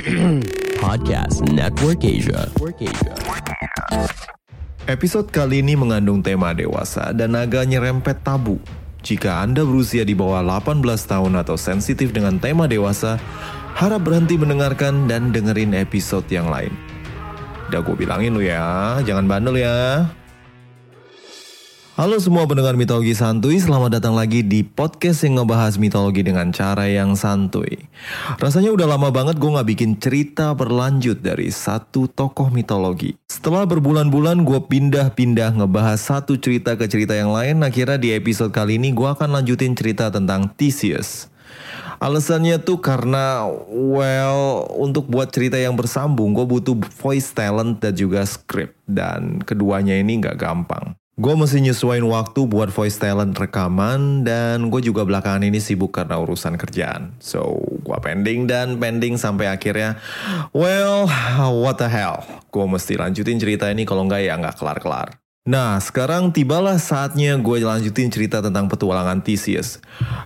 Podcast Network Asia. Episode kali ini mengandung tema dewasa dan agak nyerempet tabu. Jika Anda berusia di bawah 18 tahun atau sensitif dengan tema dewasa, harap berhenti mendengarkan dan dengerin episode yang lain. Udah gue bilangin lu ya, jangan bandel ya. Halo semua pendengar mitologi santuy, selamat datang lagi di podcast yang ngebahas mitologi dengan cara yang santuy. Rasanya udah lama banget gue gak bikin cerita berlanjut dari satu tokoh mitologi. Setelah berbulan-bulan gue pindah-pindah ngebahas satu cerita ke cerita yang lain, akhirnya di episode kali ini gue akan lanjutin cerita tentang Theseus. Alasannya tuh karena, well, untuk buat cerita yang bersambung, gue butuh voice talent dan juga script. Dan keduanya ini gak gampang. Gue mesti nyesuaiin waktu buat voice talent rekaman dan gue juga belakangan ini sibuk karena urusan kerjaan. So, gue pending dan pending sampai akhirnya, well, what the hell. Gue mesti lanjutin cerita ini kalau nggak ya nggak kelar-kelar. Nah, sekarang tibalah saatnya gue lanjutin cerita tentang petualangan Theseus.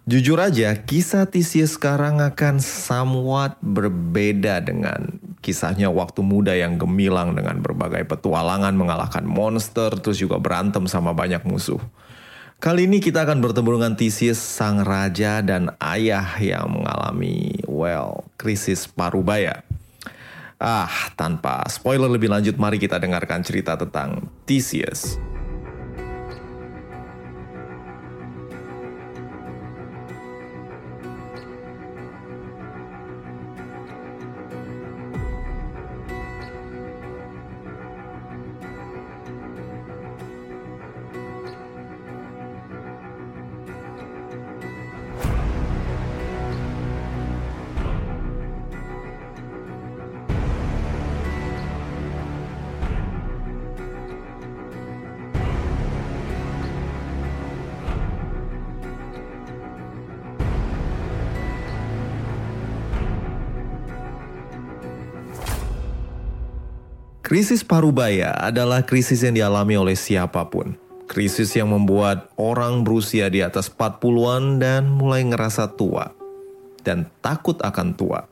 Jujur aja, kisah Theseus sekarang akan somewhat berbeda dengan kisahnya waktu muda yang gemilang dengan berbagai petualangan mengalahkan monster, terus juga berantem sama banyak musuh. Kali ini kita akan bertemu dengan Theseus, sang raja dan ayah yang mengalami, well, krisis parubaya. Ah, tanpa spoiler lebih lanjut, mari kita dengarkan cerita tentang Theseus. Krisis parubaya adalah krisis yang dialami oleh siapa pun. Krisis yang membuat orang berusia di atas 40-an dan mulai ngerasa tua. Dan takut akan tua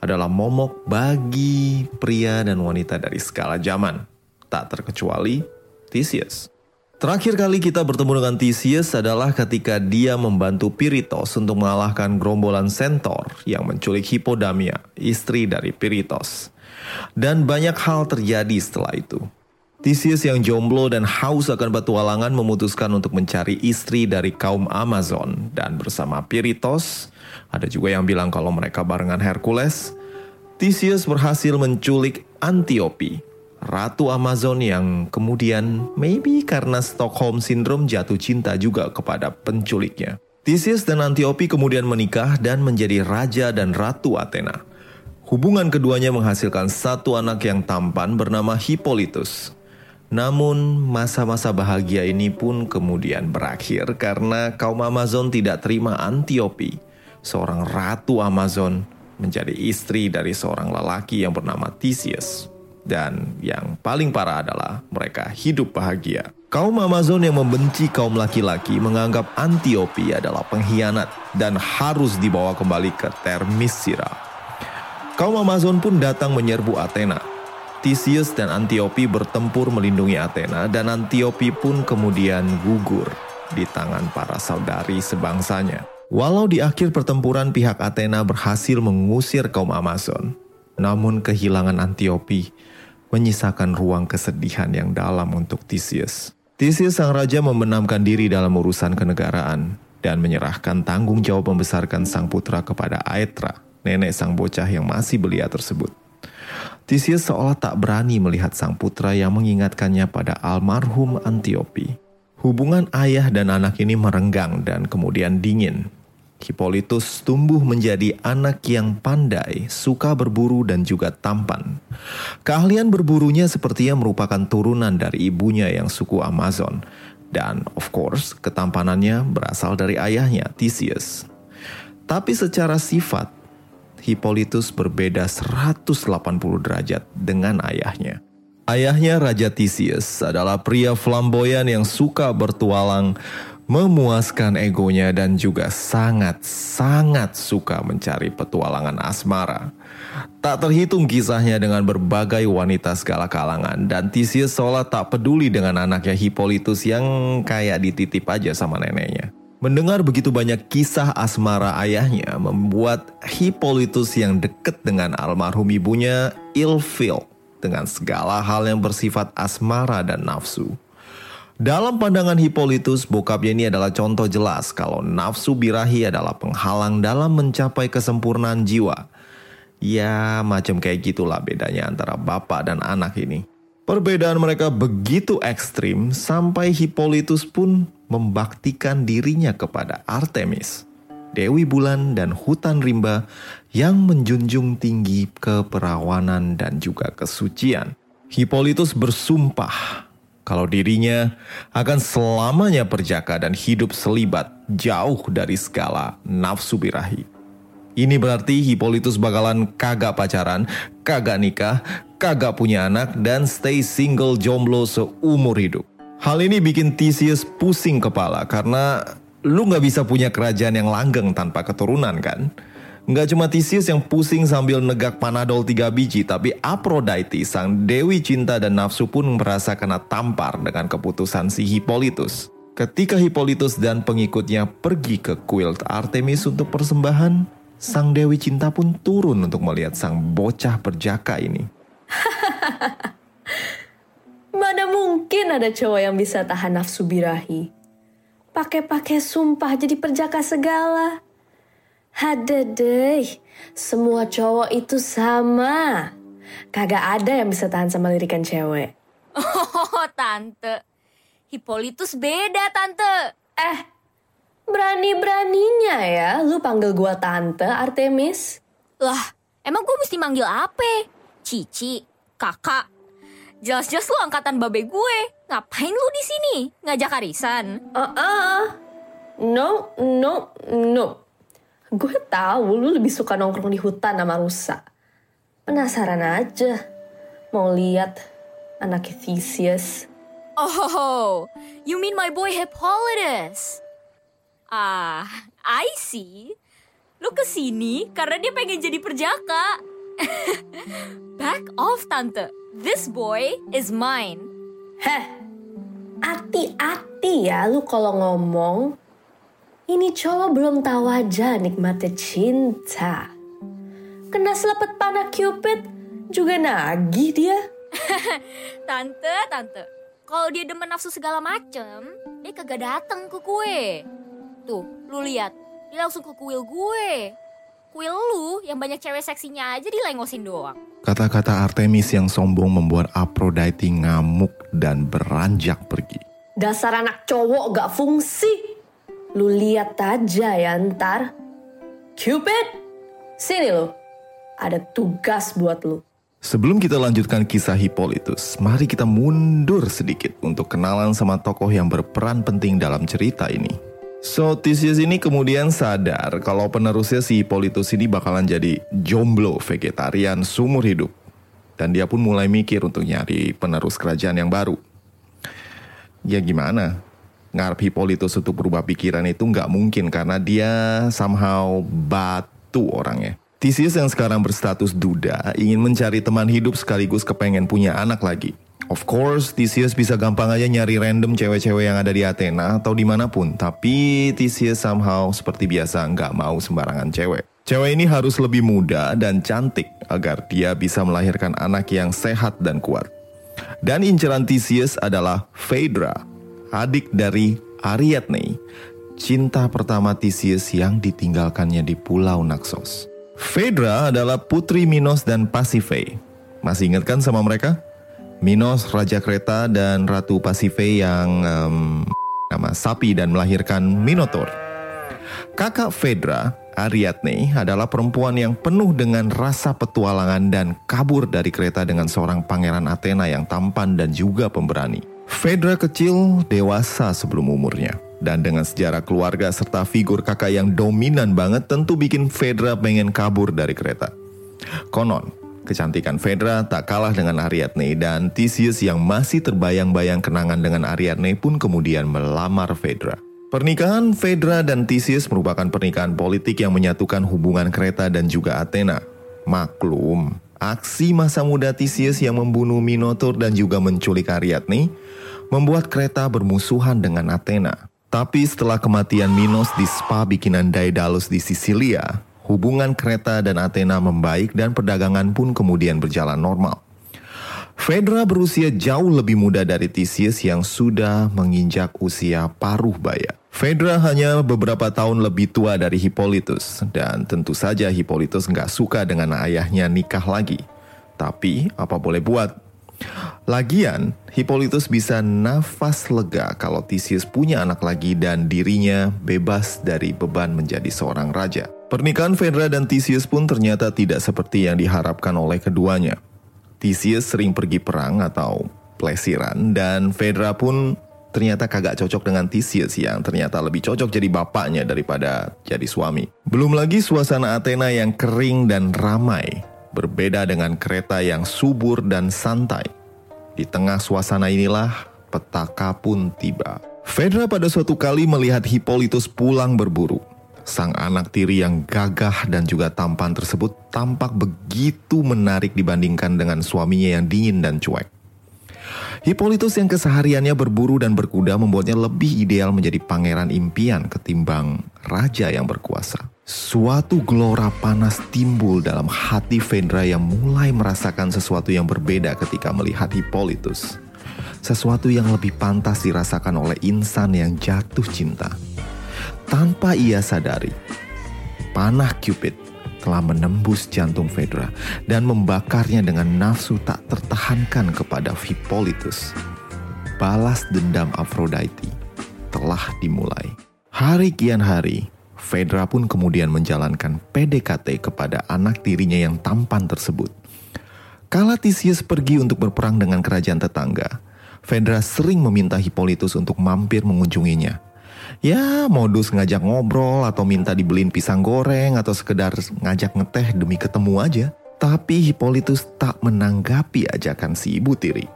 adalah momok bagi pria dan wanita dari skala zaman. Tak terkecuali Theseus. Terakhir kali kita bertemu dengan Theseus adalah ketika dia membantu Piritos untuk mengalahkan gerombolan Centaur yang menculik Hippodamia, istri dari Piritos. Dan banyak hal terjadi setelah itu. Theseus yang jomblo dan haus akan petualangan memutuskan untuk mencari istri dari kaum Amazon dan bersama Piritos, ada juga yang bilang kalau mereka barengan Hercules, Theseus berhasil menculik Antiope, ratu Amazon yang kemudian maybe karena Stockholm Syndrome jatuh cinta juga kepada penculiknya. Theseus dan Antiope kemudian menikah dan menjadi raja dan ratu Athena. Hubungan keduanya menghasilkan satu anak yang tampan bernama Hippolytus. Namun, masa-masa bahagia ini pun kemudian berakhir karena kaum Amazon tidak terima Antiope, seorang ratu Amazon, menjadi istri dari seorang lelaki yang bernama Theseus. Dan yang paling parah adalah mereka hidup bahagia. Kaum Amazon yang membenci kaum laki-laki menganggap Antiope adalah pengkhianat dan harus dibawa kembali ke Termisira Kaum Amazon pun datang menyerbu Athena. Theseus dan Antiope bertempur melindungi Athena dan Antiope pun kemudian gugur di tangan para saudari sebangsanya. Walau di akhir pertempuran pihak Athena berhasil mengusir kaum Amazon, namun kehilangan Antiope menyisakan ruang kesedihan yang dalam untuk Theseus. Theseus sang raja membenamkan diri dalam urusan kenegaraan dan menyerahkan tanggung jawab membesarkan sang putra kepada Aetra, nenek sang bocah yang masih belia tersebut. Theseus seolah tak berani melihat sang putra yang mengingatkannya pada almarhum Antiope. Hubungan ayah dan anak ini merenggang dan kemudian dingin. Hippolytus tumbuh menjadi anak yang pandai, suka berburu dan juga tampan. Keahlian berburunya sepertinya merupakan turunan dari ibunya yang suku Amazon. Dan of course, ketampanannya berasal dari ayahnya, Theseus. Tapi secara sifat, Hippolytus berbeda 180 derajat dengan ayahnya. Ayahnya Raja Theseus adalah pria flamboyan yang suka bertualang, memuaskan egonya dan juga sangat-sangat suka mencari petualangan asmara. Tak terhitung kisahnya dengan berbagai wanita segala kalangan dan Theseus seolah tak peduli dengan anaknya Hippolytus yang kayak dititip aja sama neneknya. Mendengar begitu banyak kisah asmara ayahnya membuat Hippolytus yang dekat dengan almarhum ibunya ilfil dengan segala hal yang bersifat asmara dan nafsu. Dalam pandangan Hippolytus, bokapnya ini adalah contoh jelas kalau nafsu birahi adalah penghalang dalam mencapai kesempurnaan jiwa. Ya, macam kayak gitulah bedanya antara bapak dan anak ini. Perbedaan mereka begitu ekstrim sampai Hippolytus pun membaktikan dirinya kepada Artemis, Dewi Bulan dan hutan rimba yang menjunjung tinggi keperawanan dan juga kesucian. Hippolytus bersumpah kalau dirinya akan selamanya perjaka dan hidup selibat jauh dari segala nafsu birahi. Ini berarti Hippolytus bakalan kagak pacaran, kagak nikah, kagak punya anak, dan stay single jomblo seumur hidup. Hal ini bikin Theseus pusing kepala karena lu gak bisa punya kerajaan yang langgeng tanpa keturunan kan? Nggak cuma Theseus yang pusing sambil negak panadol tiga biji, tapi Aphrodite, sang dewi cinta dan nafsu pun merasa kena tampar dengan keputusan si Hippolytus. Ketika Hippolytus dan pengikutnya pergi ke kuil Artemis untuk persembahan, sang dewi cinta pun turun untuk melihat sang bocah perjaka ini. Mana mungkin ada cowok yang bisa tahan nafsu birahi? Pakai-pakai sumpah jadi perjaka segala. Ada deh, semua cowok itu sama. Kagak ada yang bisa tahan sama lirikan cewek. Oh, tante. Hippolytus beda, tante. Eh, berani-beraninya ya lu panggil gua tante, Artemis? Lah, emang gue mesti manggil apa? Cici, kakak. Jelas-jelas lu angkatan babe gue. Ngapain lu di sini? Ngajak arisan? Uh-uh. No, no, no. Gue tahu lu lebih suka nongkrong di hutan sama rusa. Penasaran aja. Mau lihat anak Theseus. Oh, you mean my boy Hippolytus? Ah, I see. Lu ke sini karena dia pengen jadi perjaka. Back off, tante. This boy is mine. Heh, hati-hati ya lu kalau ngomong. Ini cowok belum tahu aja nikmatnya cinta. Kena selepet panah Cupid juga nagih dia. tante, tante. Kalau dia demen nafsu segala macem, dia kagak datang ke gue. Tuh, lu lihat, dia langsung ke kuil gue. Kuil lu yang banyak cewek seksinya aja dilengosin doang. Kata-kata Artemis yang sombong membuat Aphrodite ngamuk dan beranjak pergi. Dasar anak cowok gak fungsi. Lu lihat aja ya ntar. Cupid, sini lu. Ada tugas buat lu. Sebelum kita lanjutkan kisah Hippolytus, mari kita mundur sedikit untuk kenalan sama tokoh yang berperan penting dalam cerita ini. So, Theseus ini kemudian sadar kalau penerusnya si Hippolytus ini bakalan jadi jomblo vegetarian sumur hidup. Dan dia pun mulai mikir untuk nyari penerus kerajaan yang baru. Ya gimana? ngarep Hippolytus untuk berubah pikiran itu nggak mungkin karena dia somehow batu orangnya. Theseus yang sekarang berstatus duda ingin mencari teman hidup sekaligus kepengen punya anak lagi. Of course, Theseus bisa gampang aja nyari random cewek-cewek yang ada di Athena atau di mana pun. Tapi Theseus somehow seperti biasa nggak mau sembarangan cewek. Cewek ini harus lebih muda dan cantik agar dia bisa melahirkan anak yang sehat dan kuat. Dan inceran Theseus adalah Phaedra, adik dari Ariadne, cinta pertama Theseus yang ditinggalkannya di Pulau Naxos. Phaedra adalah putri Minos dan Pasiphae. Masih ingat kan sama mereka? Minos, Raja Kreta, dan Ratu Pasiphae yang um, nama sapi dan melahirkan Minotaur. Kakak Phaedra, Ariadne, adalah perempuan yang penuh dengan rasa petualangan dan kabur dari kereta dengan seorang pangeran Athena yang tampan dan juga pemberani. Fedra kecil dewasa sebelum umurnya. Dan dengan sejarah keluarga serta figur kakak yang dominan banget tentu bikin Fedra pengen kabur dari kereta. Konon, kecantikan Fedra tak kalah dengan Ariadne dan Theseus yang masih terbayang-bayang kenangan dengan Ariadne pun kemudian melamar Fedra. Pernikahan Phaedra dan Theseus merupakan pernikahan politik yang menyatukan hubungan Kreta dan juga Athena. Maklum, aksi masa muda Theseus yang membunuh Minotaur dan juga menculik Ariadne membuat Kreta bermusuhan dengan Athena. Tapi setelah kematian Minos di spa bikinan Daedalus di Sisilia, hubungan Kreta dan Athena membaik dan perdagangan pun kemudian berjalan normal. Fedra berusia jauh lebih muda dari Theseus yang sudah menginjak usia paruh baya. Fedra hanya beberapa tahun lebih tua dari Hippolytus dan tentu saja Hippolytus nggak suka dengan ayahnya nikah lagi. Tapi apa boleh buat? Lagian, Hippolytus bisa nafas lega kalau Theseus punya anak lagi dan dirinya bebas dari beban menjadi seorang raja. Pernikahan Fedra dan Theseus pun ternyata tidak seperti yang diharapkan oleh keduanya. Theseus sering pergi perang atau plesiran dan Fedra pun ternyata kagak cocok dengan Theseus yang ternyata lebih cocok jadi bapaknya daripada jadi suami. Belum lagi suasana Athena yang kering dan ramai, berbeda dengan kereta yang subur dan santai. Di tengah suasana inilah petaka pun tiba. Fedra pada suatu kali melihat Hippolytus pulang berburu. Sang anak tiri yang gagah dan juga tampan tersebut tampak begitu menarik dibandingkan dengan suaminya yang dingin dan cuek. Hippolytus yang kesehariannya berburu dan berkuda membuatnya lebih ideal menjadi pangeran impian ketimbang raja yang berkuasa. Suatu gelora panas timbul dalam hati Vendra yang mulai merasakan sesuatu yang berbeda ketika melihat Hippolytus. Sesuatu yang lebih pantas dirasakan oleh insan yang jatuh cinta tanpa ia sadari, panah Cupid telah menembus jantung Fedra dan membakarnya dengan nafsu tak tertahankan kepada Hippolytus. Balas dendam Aphrodite telah dimulai. Hari kian hari, Fedra pun kemudian menjalankan PDKT kepada anak tirinya yang tampan tersebut. Kala Theseus pergi untuk berperang dengan kerajaan tetangga, Fedra sering meminta Hippolytus untuk mampir mengunjunginya ya modus ngajak ngobrol atau minta dibeliin pisang goreng atau sekedar ngajak ngeteh demi ketemu aja. Tapi Hippolytus tak menanggapi ajakan si ibu tiri.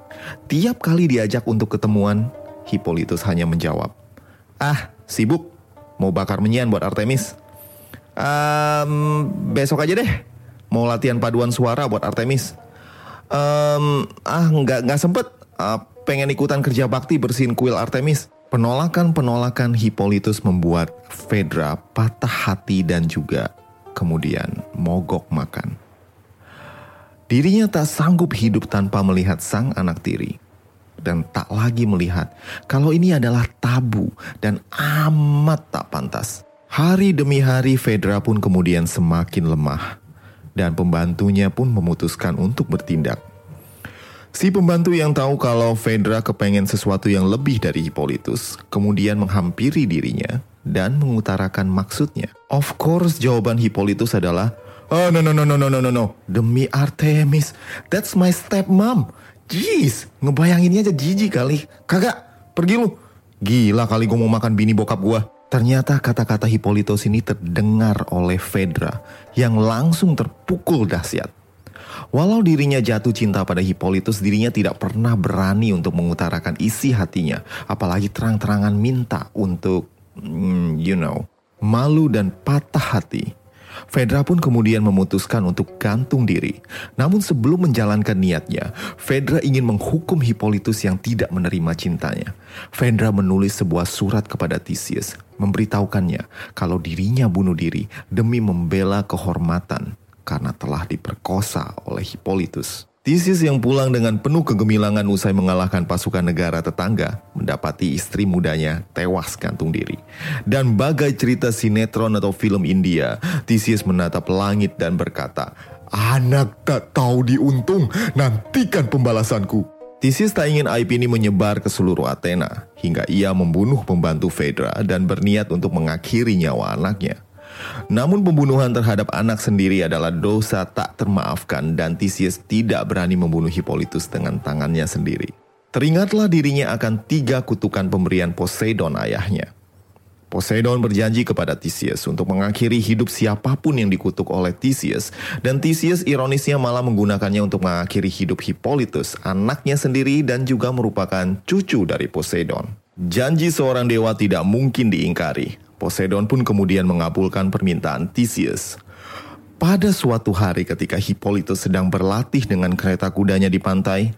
Tiap kali diajak untuk ketemuan, Hippolytus hanya menjawab, Ah, sibuk. Mau bakar menyian buat Artemis. Um, besok aja deh. Mau latihan paduan suara buat Artemis. Um, ah, nggak nggak sempet. Uh, pengen ikutan kerja bakti bersihin kuil Artemis. Penolakan-penolakan Hippolytus membuat Fedra patah hati dan juga kemudian mogok makan. Dirinya tak sanggup hidup tanpa melihat sang anak tiri dan tak lagi melihat kalau ini adalah tabu dan amat tak pantas. Hari demi hari Fedra pun kemudian semakin lemah dan pembantunya pun memutuskan untuk bertindak. Si pembantu yang tahu kalau Fedra kepengen sesuatu yang lebih dari Hippolytus, kemudian menghampiri dirinya dan mengutarakan maksudnya. Of course, jawaban Hippolytus adalah, Oh no no no no no no no no, demi Artemis, that's my stepmom. Jeez, ngebayanginnya aja jijik kali. Kagak, pergi lu. Gila kali gue mau makan bini bokap gue. Ternyata kata-kata Hippolytus ini terdengar oleh Fedra yang langsung terpukul dahsyat. Walau dirinya jatuh cinta pada Hippolytus, dirinya tidak pernah berani untuk mengutarakan isi hatinya, apalagi terang-terangan minta untuk, mm, you know, malu dan patah hati. Fedra pun kemudian memutuskan untuk gantung diri. Namun sebelum menjalankan niatnya, Fedra ingin menghukum Hippolytus yang tidak menerima cintanya. Fedra menulis sebuah surat kepada Theseus, memberitahukannya kalau dirinya bunuh diri demi membela kehormatan karena telah diperkosa oleh Hippolytus. Theseus yang pulang dengan penuh kegemilangan usai mengalahkan pasukan negara tetangga mendapati istri mudanya tewas gantung diri. Dan bagai cerita sinetron atau film India, Theseus menatap langit dan berkata, Anak tak tahu diuntung, nantikan pembalasanku. Theseus tak ingin aib ini menyebar ke seluruh Athena, hingga ia membunuh pembantu Phaedra dan berniat untuk mengakhiri nyawa anaknya. Namun pembunuhan terhadap anak sendiri adalah dosa tak termaafkan dan Theseus tidak berani membunuh Hippolytus dengan tangannya sendiri. Teringatlah dirinya akan tiga kutukan pemberian Poseidon ayahnya. Poseidon berjanji kepada Theseus untuk mengakhiri hidup siapa pun yang dikutuk oleh Theseus dan Theseus ironisnya malah menggunakannya untuk mengakhiri hidup Hippolytus, anaknya sendiri dan juga merupakan cucu dari Poseidon. Janji seorang dewa tidak mungkin diingkari. Poseidon pun kemudian mengabulkan permintaan Theseus. Pada suatu hari ketika Hippolytus sedang berlatih dengan kereta kudanya di pantai,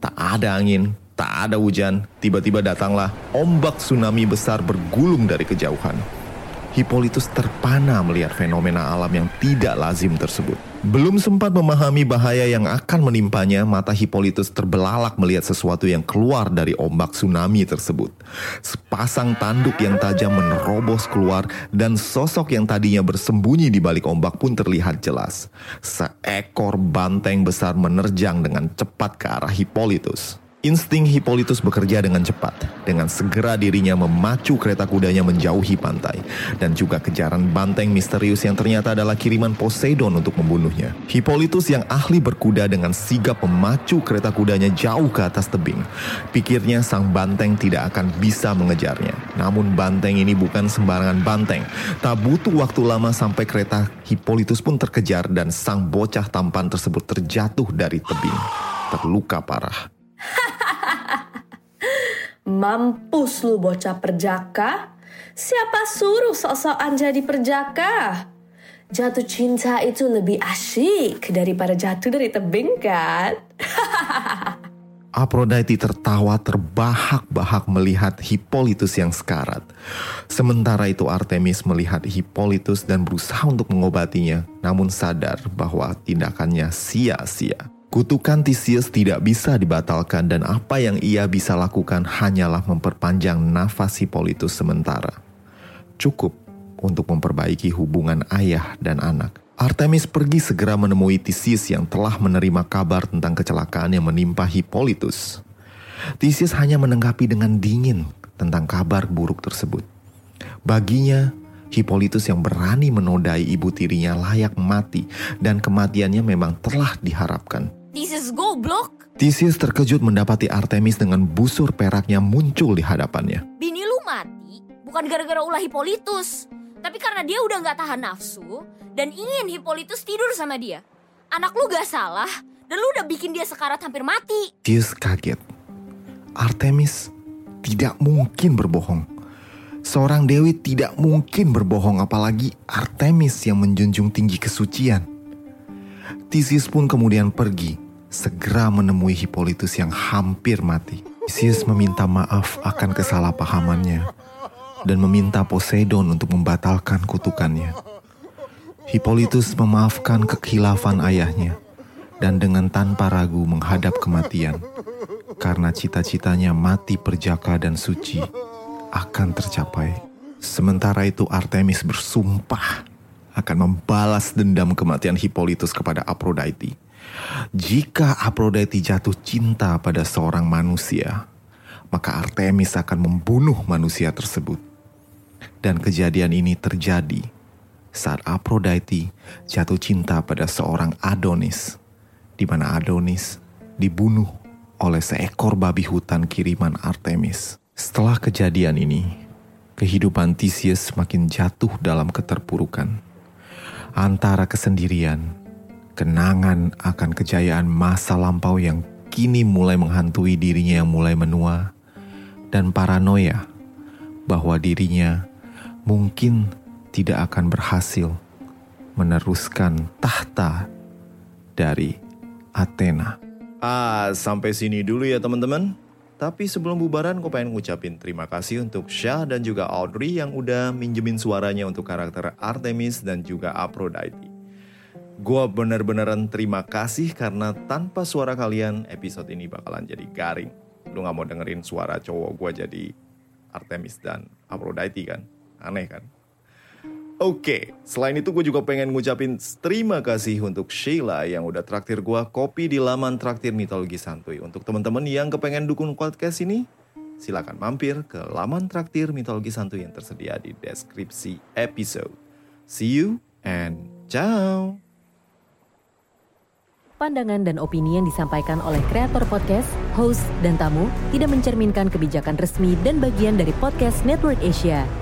tak ada angin, tak ada hujan, tiba-tiba datanglah ombak tsunami besar bergulung dari kejauhan. Hippolytus terpana melihat fenomena alam yang tidak lazim tersebut. Belum sempat memahami bahaya yang akan menimpanya, mata Hippolytus terbelalak melihat sesuatu yang keluar dari ombak tsunami tersebut. Sepasang tanduk yang tajam menerobos keluar dan sosok yang tadinya bersembunyi di balik ombak pun terlihat jelas. Seekor banteng besar menerjang dengan cepat ke arah Hippolytus. Insting Hippolytus bekerja dengan cepat. Dengan segera dirinya memacu kereta kudanya menjauhi pantai. Dan juga kejaran banteng misterius yang ternyata adalah kiriman Poseidon untuk membunuhnya. Hippolytus yang ahli berkuda dengan sigap memacu kereta kudanya jauh ke atas tebing. Pikirnya sang banteng tidak akan bisa mengejarnya. Namun banteng ini bukan sembarangan banteng. Tak butuh waktu lama sampai kereta Hippolytus pun terkejar dan sang bocah tampan tersebut terjatuh dari tebing. Terluka parah. Mampus lu bocah perjaka. Siapa suruh sok-sokan jadi perjaka? Jatuh cinta itu lebih asyik daripada jatuh dari tebing kan? Aphrodite tertawa terbahak-bahak melihat Hippolytus yang sekarat. Sementara itu Artemis melihat Hippolytus dan berusaha untuk mengobatinya, namun sadar bahwa tindakannya sia-sia. Kutukan Theseus tidak bisa dibatalkan dan apa yang ia bisa lakukan hanyalah memperpanjang nafas Hippolytus sementara. Cukup untuk memperbaiki hubungan ayah dan anak. Artemis pergi segera menemui Theseus yang telah menerima kabar tentang kecelakaan yang menimpa Hippolytus. Theseus hanya menanggapi dengan dingin tentang kabar buruk tersebut. Baginya, Hippolytus yang berani menodai ibu tirinya layak mati dan kematiannya memang telah diharapkan. Theseus goblok. Theseus terkejut mendapati Artemis dengan busur peraknya muncul di hadapannya. Bini lu mati bukan gara-gara ulah Hippolytus, tapi karena dia udah nggak tahan nafsu dan ingin Hippolytus tidur sama dia. Anak lu gak salah dan lu udah bikin dia sekarat hampir mati. Zeus kaget. Artemis tidak mungkin berbohong. Seorang dewi tidak mungkin berbohong apalagi Artemis yang menjunjung tinggi kesucian. Theseus pun kemudian pergi, segera menemui Hippolytus yang hampir mati. Theseus meminta maaf akan kesalahpahamannya dan meminta Poseidon untuk membatalkan kutukannya. Hippolytus memaafkan kekhilafan ayahnya dan dengan tanpa ragu menghadap kematian karena cita-citanya mati perjaka dan suci akan tercapai. Sementara itu Artemis bersumpah akan membalas dendam kematian Hippolytus kepada Aphrodite. Jika Aphrodite jatuh cinta pada seorang manusia, maka Artemis akan membunuh manusia tersebut. Dan kejadian ini terjadi saat Aphrodite jatuh cinta pada seorang Adonis, di mana Adonis dibunuh oleh seekor babi hutan kiriman Artemis. Setelah kejadian ini, kehidupan Theseus semakin jatuh dalam keterpurukan antara kesendirian, kenangan akan kejayaan masa lampau yang kini mulai menghantui dirinya yang mulai menua, dan paranoia bahwa dirinya mungkin tidak akan berhasil meneruskan tahta dari Athena. Ah, sampai sini dulu ya teman-teman. Tapi sebelum bubaran, gue pengen ngucapin terima kasih untuk Syah dan juga Audrey yang udah minjemin suaranya untuk karakter Artemis dan juga Aphrodite. Gue bener-beneran terima kasih karena tanpa suara kalian, episode ini bakalan jadi garing. Lu gak mau dengerin suara cowok gue jadi Artemis dan Aphrodite kan? Aneh kan? Oke, selain itu gue juga pengen ngucapin terima kasih untuk Sheila yang udah traktir gue kopi di laman traktir mitologi santuy. Untuk teman-teman yang kepengen dukung podcast ini, silakan mampir ke laman traktir mitologi santuy yang tersedia di deskripsi episode. See you and ciao! Pandangan dan opini yang disampaikan oleh kreator podcast, host, dan tamu tidak mencerminkan kebijakan resmi dan bagian dari podcast Network Asia.